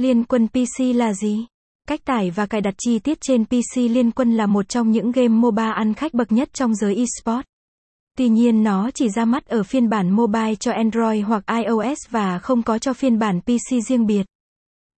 Liên quân PC là gì? Cách tải và cài đặt chi tiết trên PC Liên quân là một trong những game MOBA ăn khách bậc nhất trong giới eSports. Tuy nhiên nó chỉ ra mắt ở phiên bản mobile cho Android hoặc iOS và không có cho phiên bản PC riêng biệt.